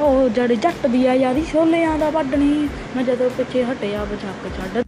ਉਹ ਜੜ ਜੱਟ ਦੀ ਆ ਯਾਰੀ ਛੋਲਿਆਂ ਦਾ ਵੱਢਣੀ, ਮੈਂ ਜਦੋਂ ਪਿੱਛੇ ਹਟਿਆ ਬਚੱਕ ਛੱਡ